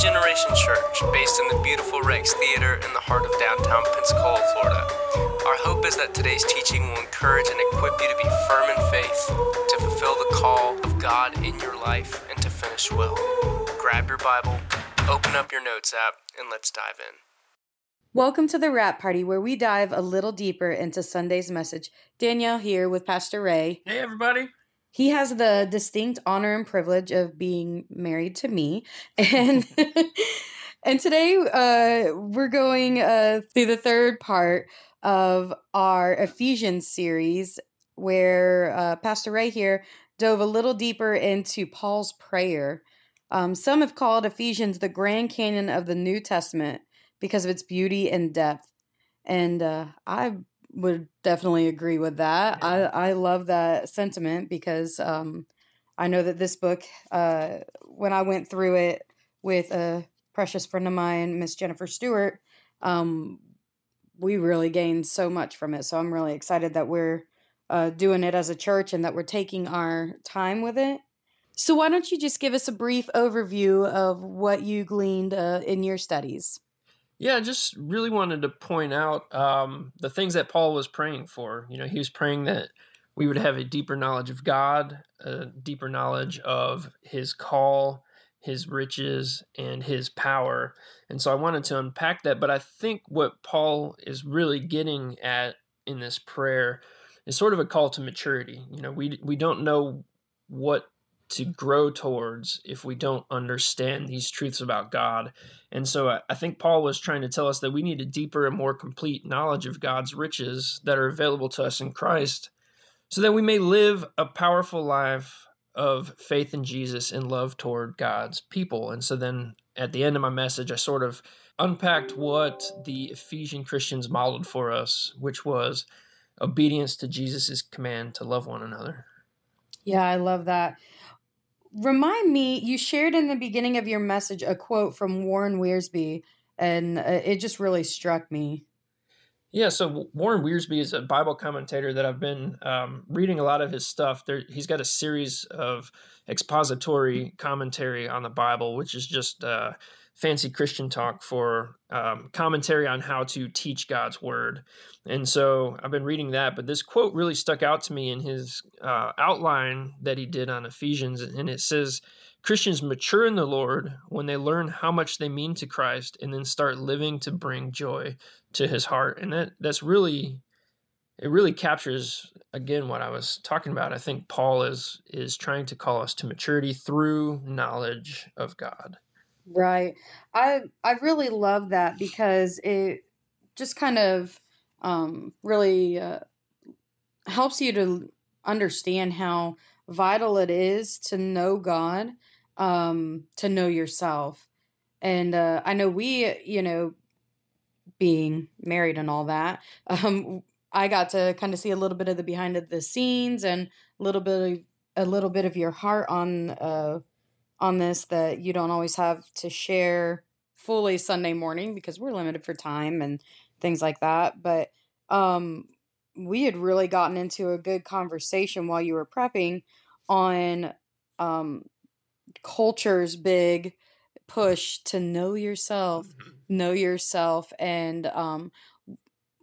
Generation Church, based in the beautiful Rex Theater in the heart of downtown Pensacola, Florida. Our hope is that today's teaching will encourage and equip you to be firm in faith, to fulfill the call of God in your life, and to finish well. Grab your Bible, open up your notes app, and let's dive in. Welcome to the Wrap Party, where we dive a little deeper into Sunday's message. Danielle here with Pastor Ray. Hey, everybody. He has the distinct honor and privilege of being married to me, and and today uh, we're going uh, through the third part of our Ephesians series, where uh, Pastor Ray here dove a little deeper into Paul's prayer. Um, some have called Ephesians the Grand Canyon of the New Testament because of its beauty and depth, and uh, I would definitely agree with that. Yeah. I I love that sentiment because um, I know that this book, uh, when I went through it with a precious friend of mine, Miss Jennifer Stewart, um, we really gained so much from it. So I'm really excited that we're uh, doing it as a church and that we're taking our time with it. So why don't you just give us a brief overview of what you gleaned uh, in your studies? Yeah, I just really wanted to point out um, the things that Paul was praying for. You know, he was praying that we would have a deeper knowledge of God, a deeper knowledge of his call, his riches, and his power. And so I wanted to unpack that. But I think what Paul is really getting at in this prayer is sort of a call to maturity. You know, we, we don't know what to grow towards if we don't understand these truths about God. And so I, I, think Paul was trying to tell us that we need a deeper and more complete knowledge of God's riches that are available to us in Christ so that we may live a powerful life of faith in Jesus and love toward God's people. And so then at the end of my message, I sort of unpacked what the Ephesian Christians modeled for us, which was obedience to Jesus' command to love one another. Yeah, I love that. Remind me, you shared in the beginning of your message a quote from Warren Wiersbe, and uh, it just really struck me. Yeah, so Warren Wiersbe is a Bible commentator that I've been um, reading a lot of his stuff. There, he's got a series of expository commentary on the Bible, which is just uh, fancy Christian talk for um, commentary on how to teach God's word. And so I've been reading that, but this quote really stuck out to me in his uh, outline that he did on Ephesians. And it says, Christians mature in the Lord when they learn how much they mean to Christ and then start living to bring joy to his heart. And that that's really it really captures again what I was talking about. I think Paul is is trying to call us to maturity through knowledge of God. Right. I I really love that because it just kind of um, really uh, helps you to understand how vital it is to know God, um, to know yourself. And uh, I know we, you know, being married and all that, um, I got to kind of see a little bit of the behind of the scenes and a little bit of a little bit of your heart on uh, on this that you don't always have to share fully Sunday morning because we're limited for time and things like that. But um, we had really gotten into a good conversation while you were prepping on um, culture's big push to know yourself, mm-hmm. know yourself, and um,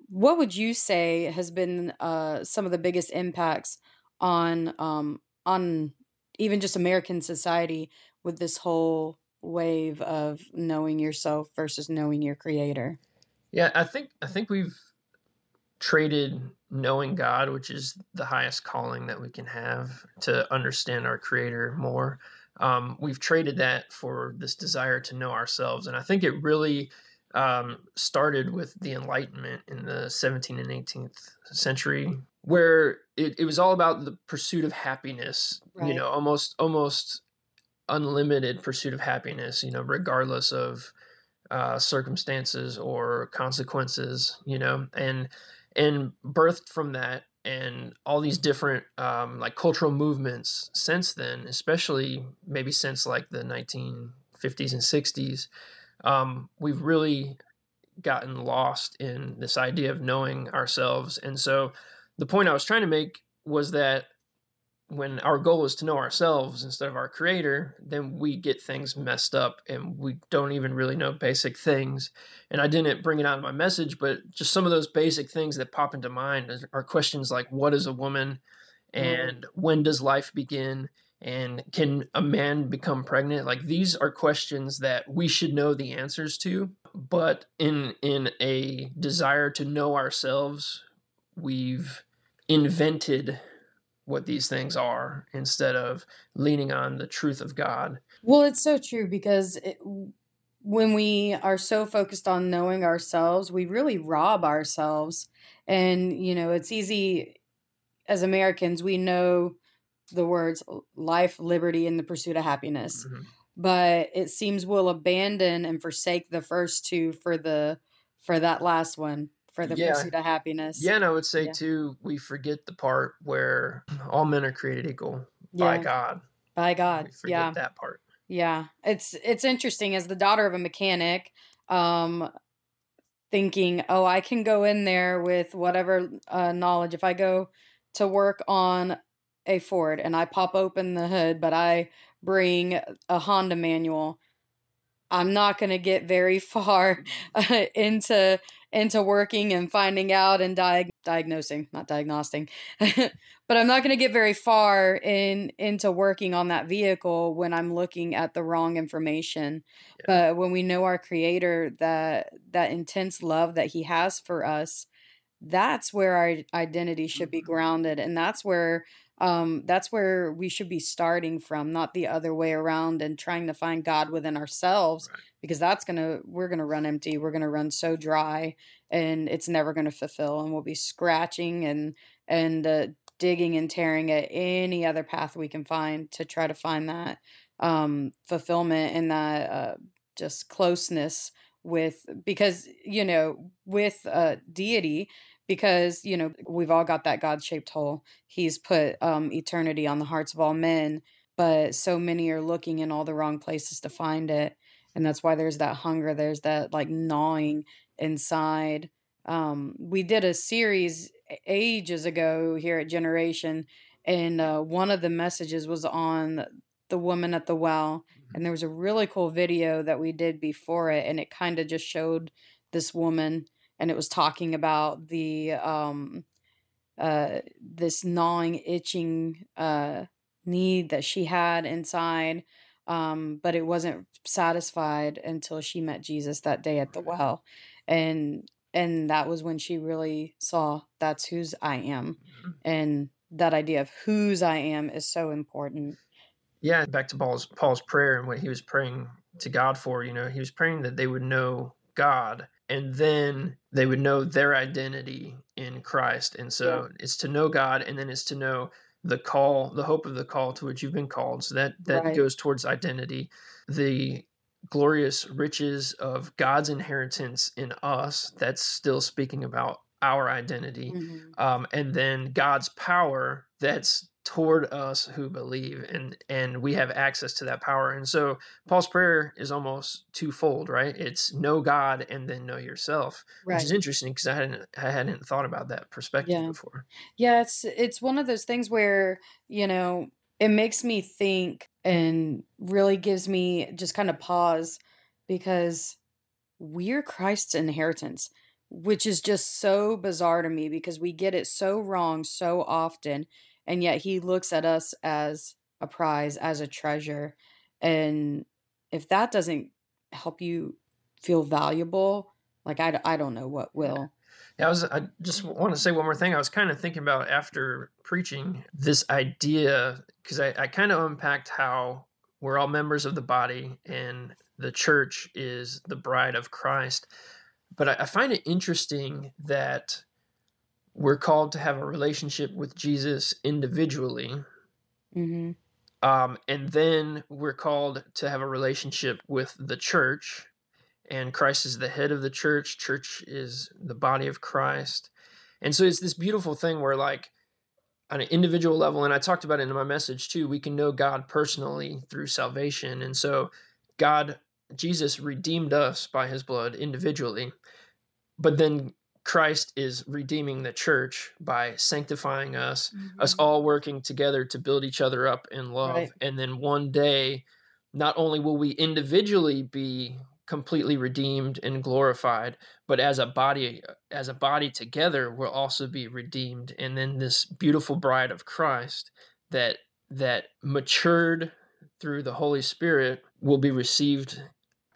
what would you say has been uh, some of the biggest impacts on um, on even just American society with this whole wave of knowing yourself versus knowing your creator? Yeah, I think I think we've traded knowing God, which is the highest calling that we can have to understand our creator more. Um, we've traded that for this desire to know ourselves. And I think it really um, started with the Enlightenment in the 17th and 18th century, where it, it was all about the pursuit of happiness, right. you know, almost, almost unlimited pursuit of happiness, you know, regardless of uh, circumstances or consequences, you know, and and birthed from that and all these different um, like cultural movements since then, especially maybe since like the 1950s and 60s, um, we've really gotten lost in this idea of knowing ourselves. And so the point I was trying to make was that when our goal is to know ourselves instead of our creator, then we get things messed up and we don't even really know basic things. And I didn't bring it out in my message, but just some of those basic things that pop into mind are questions like what is a woman and mm. when does life begin and can a man become pregnant like these are questions that we should know the answers to but in in a desire to know ourselves we've invented what these things are instead of leaning on the truth of God. Well, it's so true because it, when we are so focused on knowing ourselves, we really rob ourselves. And, you know, it's easy as Americans, we know the words life, liberty, and the pursuit of happiness. Mm-hmm. But it seems we'll abandon and forsake the first two for the for that last one for the yeah. pursuit of happiness. Yeah, and I would say yeah. too, we forget the part where all men are created equal by God. By God. yeah. that part. Yeah. It's it's interesting as the daughter of a mechanic, um thinking, "Oh, I can go in there with whatever uh, knowledge if I go to work on a Ford and I pop open the hood, but I bring a Honda manual. I'm not going to get very far uh, into into working and finding out and diag- diagnosing, not diagnosing. but I'm not going to get very far in into working on that vehicle when I'm looking at the wrong information. Yeah. But when we know our creator that that intense love that he has for us, that's where our identity should be mm-hmm. grounded and that's where um, that's where we should be starting from, not the other way around and trying to find God within ourselves right. because that's gonna we're gonna run empty. We're gonna run so dry and it's never gonna fulfill and we'll be scratching and and uh, digging and tearing at any other path we can find to try to find that um, fulfillment and that uh, just closeness with because you know with uh, deity because you know we've all got that god-shaped hole he's put um, eternity on the hearts of all men but so many are looking in all the wrong places to find it and that's why there's that hunger there's that like gnawing inside um, we did a series ages ago here at generation and uh, one of the messages was on the woman at the well mm-hmm. and there was a really cool video that we did before it and it kind of just showed this woman and it was talking about the um uh this gnawing itching uh need that she had inside um but it wasn't satisfied until she met Jesus that day at the well and and that was when she really saw that's whose I am mm-hmm. and that idea of whose I am is so important yeah back to Paul's Paul's prayer and what he was praying to God for you know he was praying that they would know God and then they would know their identity in Christ. And so yeah. it's to know God and then it's to know the call, the hope of the call to which you've been called. So that that right. goes towards identity. The glorious riches of God's inheritance in us, that's still speaking about our identity. Mm-hmm. Um, and then God's power, that's toward us who believe and and we have access to that power and so paul's prayer is almost twofold right it's know god and then know yourself right. which is interesting because i hadn't i hadn't thought about that perspective yeah. before yeah it's it's one of those things where you know it makes me think and really gives me just kind of pause because we're christ's inheritance which is just so bizarre to me because we get it so wrong so often and yet he looks at us as a prize as a treasure and if that doesn't help you feel valuable like i, I don't know what will yeah, I was. I just want to say one more thing. I was kind of thinking about after preaching this idea because I, I kind of unpacked how we're all members of the body and the church is the bride of Christ. But I, I find it interesting that we're called to have a relationship with Jesus individually. Mm-hmm. Um, and then we're called to have a relationship with the church. And Christ is the head of the church, church is the body of Christ. And so it's this beautiful thing where, like, on an individual level, and I talked about it in my message too, we can know God personally through salvation. And so, God, Jesus redeemed us by his blood individually. But then Christ is redeeming the church by sanctifying us, Mm-hmm. us all working together to build each other up in love. Right. And then one day, not only will we individually be completely redeemed and glorified, but as a body, as a body together, we'll also be redeemed. And then this beautiful bride of Christ that that matured through the Holy Spirit will be received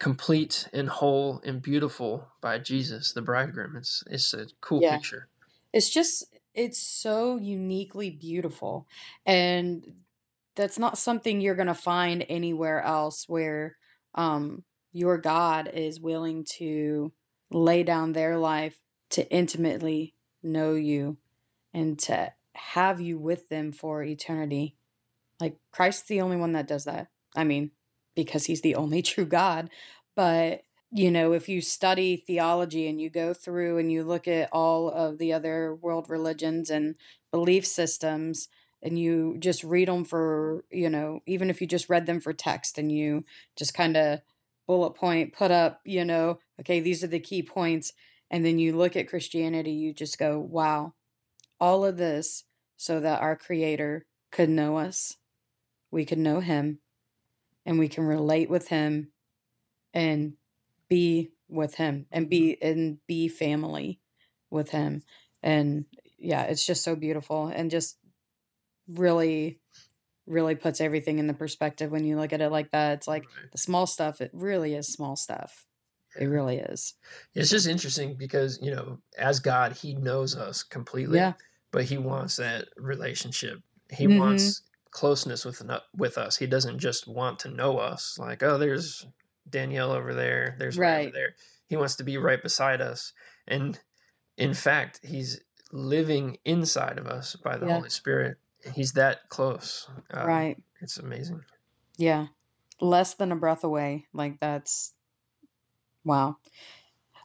complete and whole and beautiful by Jesus, the bridegroom. It's it's a cool Yeah. picture. it's just it's so uniquely beautiful and that's not something you're going to find anywhere else where um your god is willing to lay down their life to intimately know you and to have you with them for eternity like christ's the only one that does that i mean because he's the only true god but you know, if you study theology and you go through and you look at all of the other world religions and belief systems and you just read them for, you know, even if you just read them for text and you just kind of bullet point, put up, you know, okay, these are the key points. And then you look at Christianity, you just go, wow, all of this so that our Creator could know us, we could know Him, and we can relate with Him and be with him and be and be family with him. And yeah it's just so beautiful and just really really puts everything in the perspective when you look at it like that. It's like Right. the small stuff it really is small stuff. It really is. It's just interesting because, you know, as God, He knows us completely, yeah. but He wants that relationship. He Mhm. wants closeness with with us. He doesn't just want to know us like, oh, there's Danielle over there, there's Ray over Right. there. He wants to be right beside us. And in fact, He's living inside of us by the Yeah. Holy Spirit. He's that close. Um, right It's amazing. yeah less than a breath away like that's wow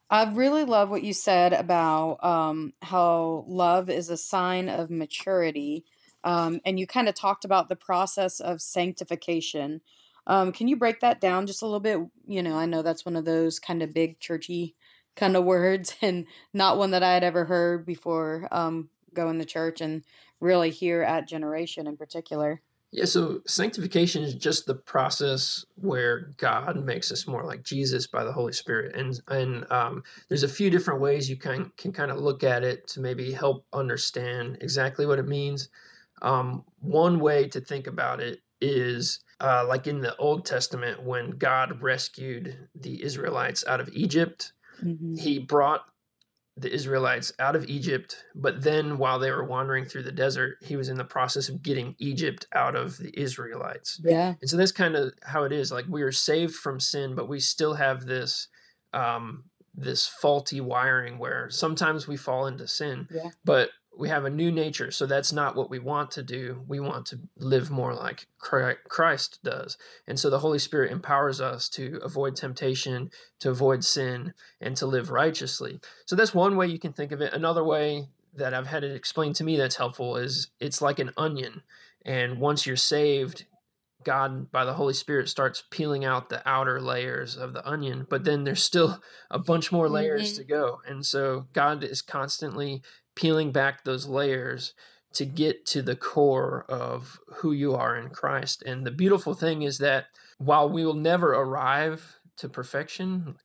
I really love what you said about um, how love is a sign of maturity. Um, and you kind of talked about the process of sanctification. Um, can you break that down just a little bit? You know, I know that's one of those kind of big churchy kind of words and not one that I had ever heard before um, going to church and really here at Generation in particular. Yeah, so sanctification is just the process where God makes us more like Jesus by the Holy Spirit, and and um, there's a few different ways you can can kind of look at it to maybe help understand exactly what it means. Um, one way to think about it is uh, like in the Old Testament when God rescued the Israelites out of Egypt, Mhm. He brought the Israelites out of Egypt, but then while they were wandering through the desert, he was in the process of getting Egypt out of the Israelites. Yeah. And so that's kind of how it is. Like we are saved from sin, but we still have this um, this faulty wiring where sometimes we fall into sin, Yeah. but we have a new nature. So that's not what we want to do. We want to live more like Christ does. And so the Holy Spirit empowers us to avoid temptation, to avoid sin, and to live righteously. So that's one way you can think of it. Another way that I've had it explained to me that's helpful is it's like an onion. And once you're saved, God, by the Holy Spirit, starts peeling out the outer layers of the onion, but then there's still a bunch more layers Mhm. to go. And so God is constantly peeling back those layers to get to the core of who you are in Christ. And the beautiful thing is that while we will never arrive to perfection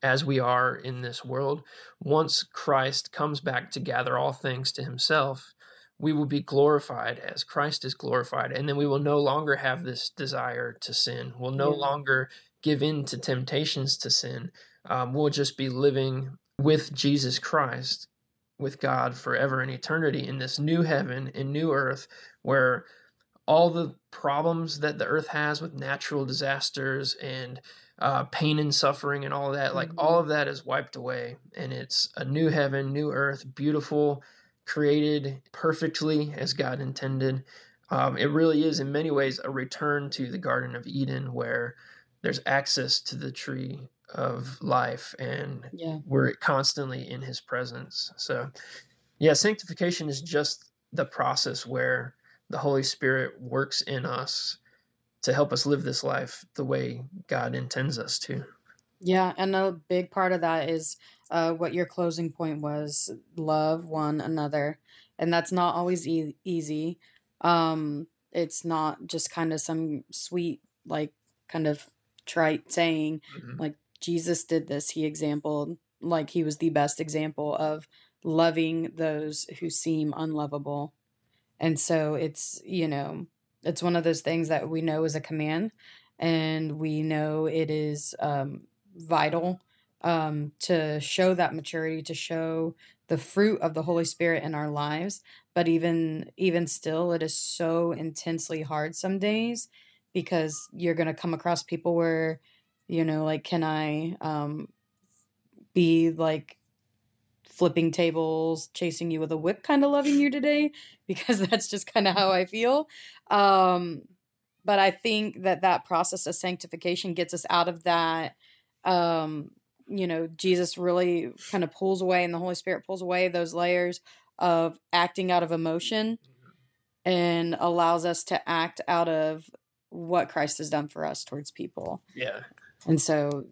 as we are in this world, once Christ comes back to gather all things to himself, we will be glorified as Christ is glorified. And then we will no longer have this desire to sin. We'll no longer give in to temptations to sin. Um, we'll just be living with Jesus Christ, with God forever and eternity in this new heaven and new earth where all the problems that the earth has with natural disasters and uh, pain and suffering and all that, like all of that is wiped away. And it's a new heaven, new earth, beautiful, created perfectly as God intended. Um, it really is, in many ways, a return to the Garden of Eden where there's access to the tree of life and Yeah. we're constantly in his presence. So, yeah, sanctification is just the process where the Holy Spirit works in us to help us live this life the way God intends us to. Yeah, and a big part of that is uh, what your closing point was love one another. And that's not always e- easy. Um, it's not just kind of some sweet, like, kind of trite saying, Mhm. like, Jesus did this. He exampled, like, he was the best example of loving those who seem unlovable. And so it's, you know, it's one of those things that we know is a command and we know it is um, vital um, to show that maturity, to show the fruit of the Holy Spirit in our lives. But even even still, it is so intensely hard some days because you're going to come across people where, you know, like, can I um, be like flipping tables, chasing you with a whip, kind of loving you today? Because that's just kind of how I feel. Um, but I think that that process of sanctification gets us out of that. Um, you know, Jesus really kind of pulls away, and the Holy Spirit pulls away those layers of acting out of emotion and allows us to act out of what Christ has done for us towards people. Yeah. And so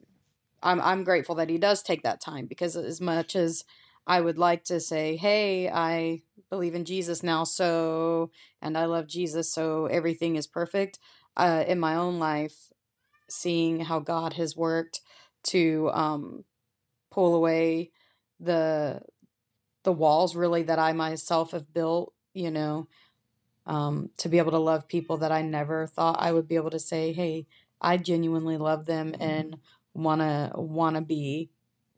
I'm I'm grateful that he does take that time because as much as I would like to say, "Hey, I believe in Jesus now, so and I love Jesus, so everything is perfect." Uh, in my own life, seeing how God has worked to um, pull away the the walls really that I myself have built, you know, um, to be able to love people that I never thought I would be able to say, "Hey, I genuinely love them and wanna wanna be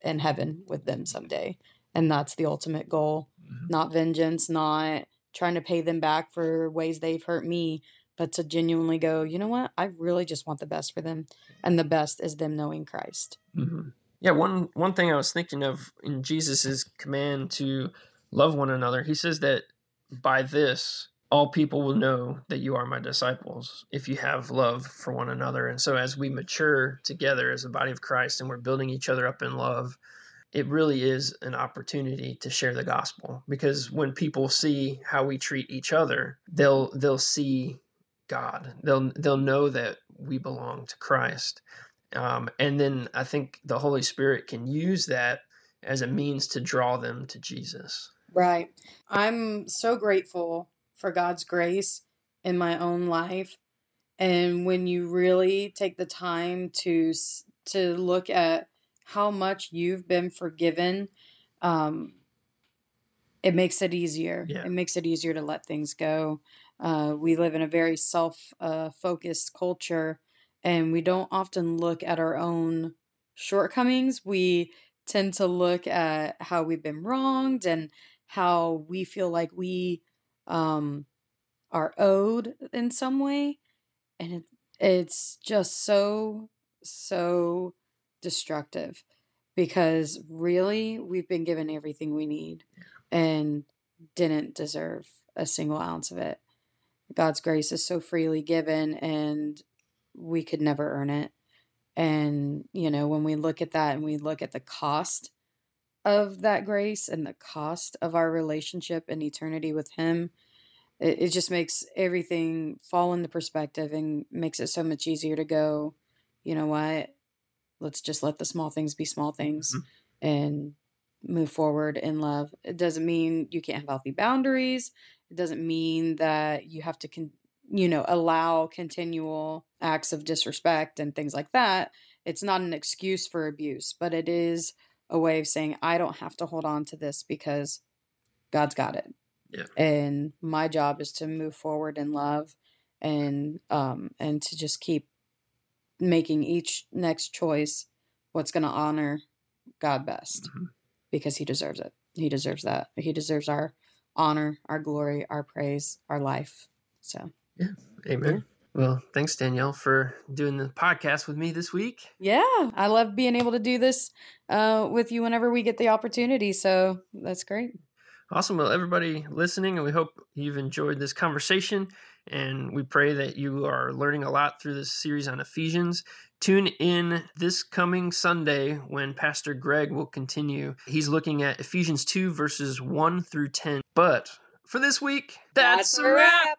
in heaven with them someday." And that's the ultimate goal. Mhm. Not vengeance, not trying to pay them back for ways they've hurt me, but to genuinely go, you know what? I really just want the best for them. And the best is them knowing Christ. hmm Yeah, one one thing I was thinking of in Jesus's command to love one another, he says that by this all people will know that you are my disciples if you have love for one another. And so as we mature together as the body of Christ and we're building each other up in love, it really is an opportunity to share the gospel because when people see how we treat each other, they'll they'll see God. They'll they'll know that we belong to Christ. Um, and then I think the Holy Spirit can use that as a means to draw them to Jesus. Right. I'm so grateful for God's grace in my own life. And when you really take the time to to look at how much you've been forgiven, um, it makes it easier. Yeah. It makes it easier to let things go. Uh, we live in a very self uh, focused culture, and we don't often look at our own shortcomings. We tend to look at how we've been wronged and how we feel like we um, are owed in some way. And it, it's just so, so destructive because really we've been given everything we need and didn't deserve a single ounce of it. God's grace is so freely given and we could never earn it. And, you know, when we look at that and we look at the cost of that grace and the cost of our relationship and eternity with Him, it, it just makes everything fall into perspective and makes it so much easier to go, you know what? Let's just let the small things be small things Mhm. and move forward in love. It doesn't mean you can't have healthy boundaries. It doesn't mean that you have to, con- you know, allow continual acts of disrespect and things like that. It's not an excuse for abuse, but it is a way of saying, I don't have to hold on to this because God's got it. Yeah. And my job is to move forward in love and um and to just keep making each next choice what's going to honor God best Mhm. because he deserves it. He deserves that. He deserves our honor, our glory, our praise, our life. So, yeah. Amen. Well, thanks, Danielle, for doing the podcast with me this week. yeah, I love being able to do this uh, with you whenever we get the opportunity. So, that's great. Awesome. Well, everybody listening, and we hope you've enjoyed this conversation. And we pray that you are learning a lot through this series on Ephesians. Tune in this coming Sunday when Pastor Greg will continue. He's looking at Ephesians 2, verses 1 through 10. But for this week, that's, a wrap.